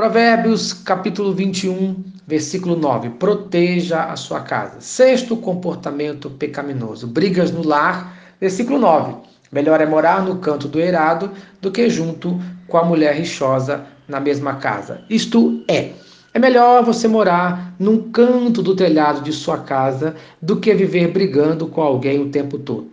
Provérbios capítulo 21, versículo 9. Proteja a sua casa. Sexto comportamento pecaminoso. Brigas no lar. Versículo 9. Melhor é morar no canto do eirado do que junto com a mulher rixosa na mesma casa. Isto é, é melhor você morar num canto do telhado de sua casa do que viver brigando com alguém o tempo todo.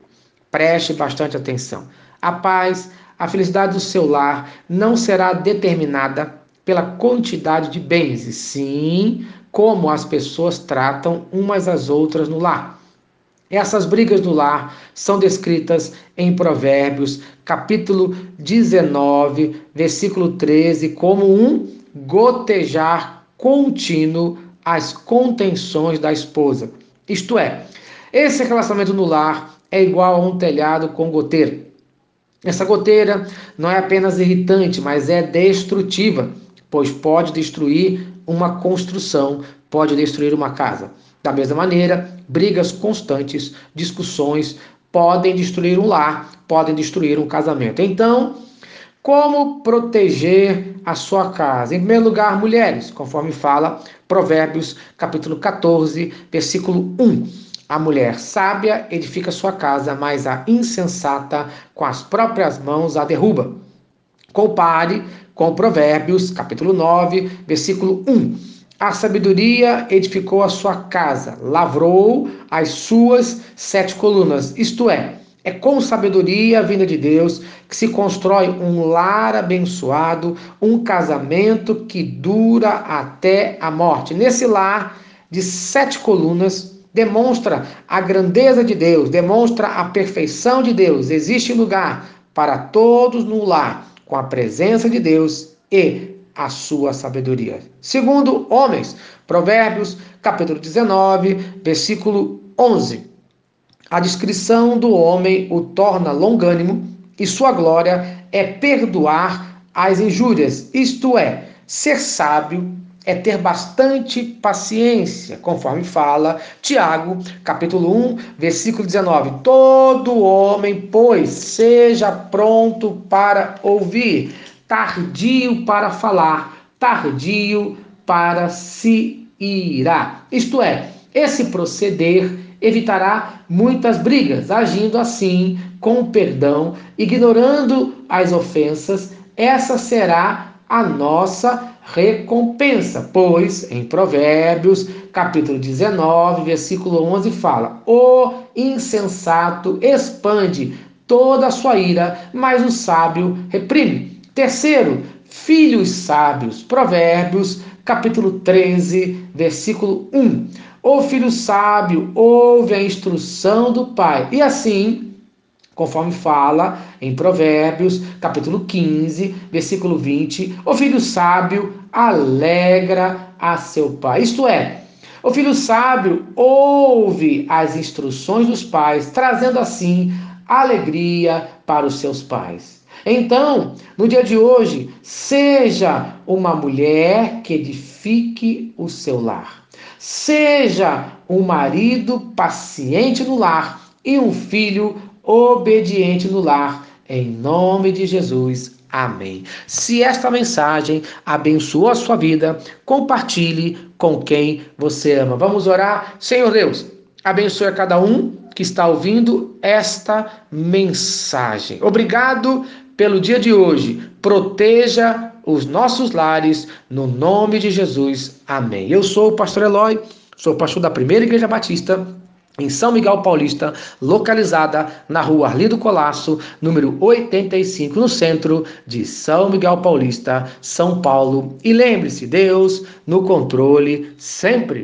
Preste bastante atenção. A paz, a felicidade do seu lar não será determinada pela quantidade de bens, e sim como as pessoas tratam umas às outras no lar. Essas brigas no lar são descritas em Provérbios, capítulo 19, versículo 13, como um gotejar contínuo às contenções da esposa. Isto é, esse relacionamento no lar é igual a um telhado com goteira. Essa goteira não é apenas irritante, mas é destrutiva pois pode destruir uma construção, pode destruir uma casa. Da mesma maneira, brigas constantes, discussões podem destruir um lar, podem destruir um casamento. Então, como proteger a sua casa? Em primeiro lugar, mulheres, conforme fala Provérbios, capítulo 14, versículo 1. A mulher sábia edifica sua casa, mas a insensata com as próprias mãos a derruba. Compare com Provérbios, capítulo 9, versículo 1. A sabedoria edificou a sua casa, lavrou as suas sete colunas. Isto é, é com sabedoria vinda de Deus que se constrói um lar abençoado, um casamento que dura até a morte. Nesse lar de sete colunas, demonstra a grandeza de Deus, demonstra a perfeição de Deus. Existe lugar para todos no lar com a presença de Deus e a sua sabedoria. Segundo homens, Provérbios, capítulo 19, versículo 11. A descrição do homem o torna longânimo e sua glória é perdoar as injúrias, isto é, ser sábio é ter bastante paciência, conforme fala Tiago, capítulo 1, versículo 19. Todo homem, pois, seja pronto para ouvir, tardio para falar, tardio para se irar. Isto é, esse proceder evitará muitas brigas, agindo assim com perdão, ignorando as ofensas, essa será a nossa recompensa, pois em Provérbios, capítulo 19, versículo 11 fala: "O insensato expande toda a sua ira, mas o sábio reprime". Terceiro, filhos sábios, Provérbios, capítulo 13, versículo 1. O filho sábio ouve a instrução do pai, e assim conforme fala em Provérbios, capítulo 15, versículo 20, o filho sábio alegra a seu pai. Isto é, o filho sábio ouve as instruções dos pais, trazendo assim alegria para os seus pais. Então, no dia de hoje, seja uma mulher que edifique o seu lar. Seja um marido paciente no lar e um filho obediente no lar. Em nome de Jesus. Amém. Se esta mensagem abençoou a sua vida, compartilhe com quem você ama. Vamos orar? Senhor Deus, abençoe a cada um que está ouvindo esta mensagem. Obrigado pelo dia de hoje. Proteja os nossos lares, no nome de Jesus. Amém. Eu sou o pastor Eloy, sou pastor da Primeira Igreja Batista em São Miguel Paulista, localizada na rua Arlindo Colasso, número 85, no centro de São Miguel Paulista, São Paulo. E lembre-se, Deus no controle sempre.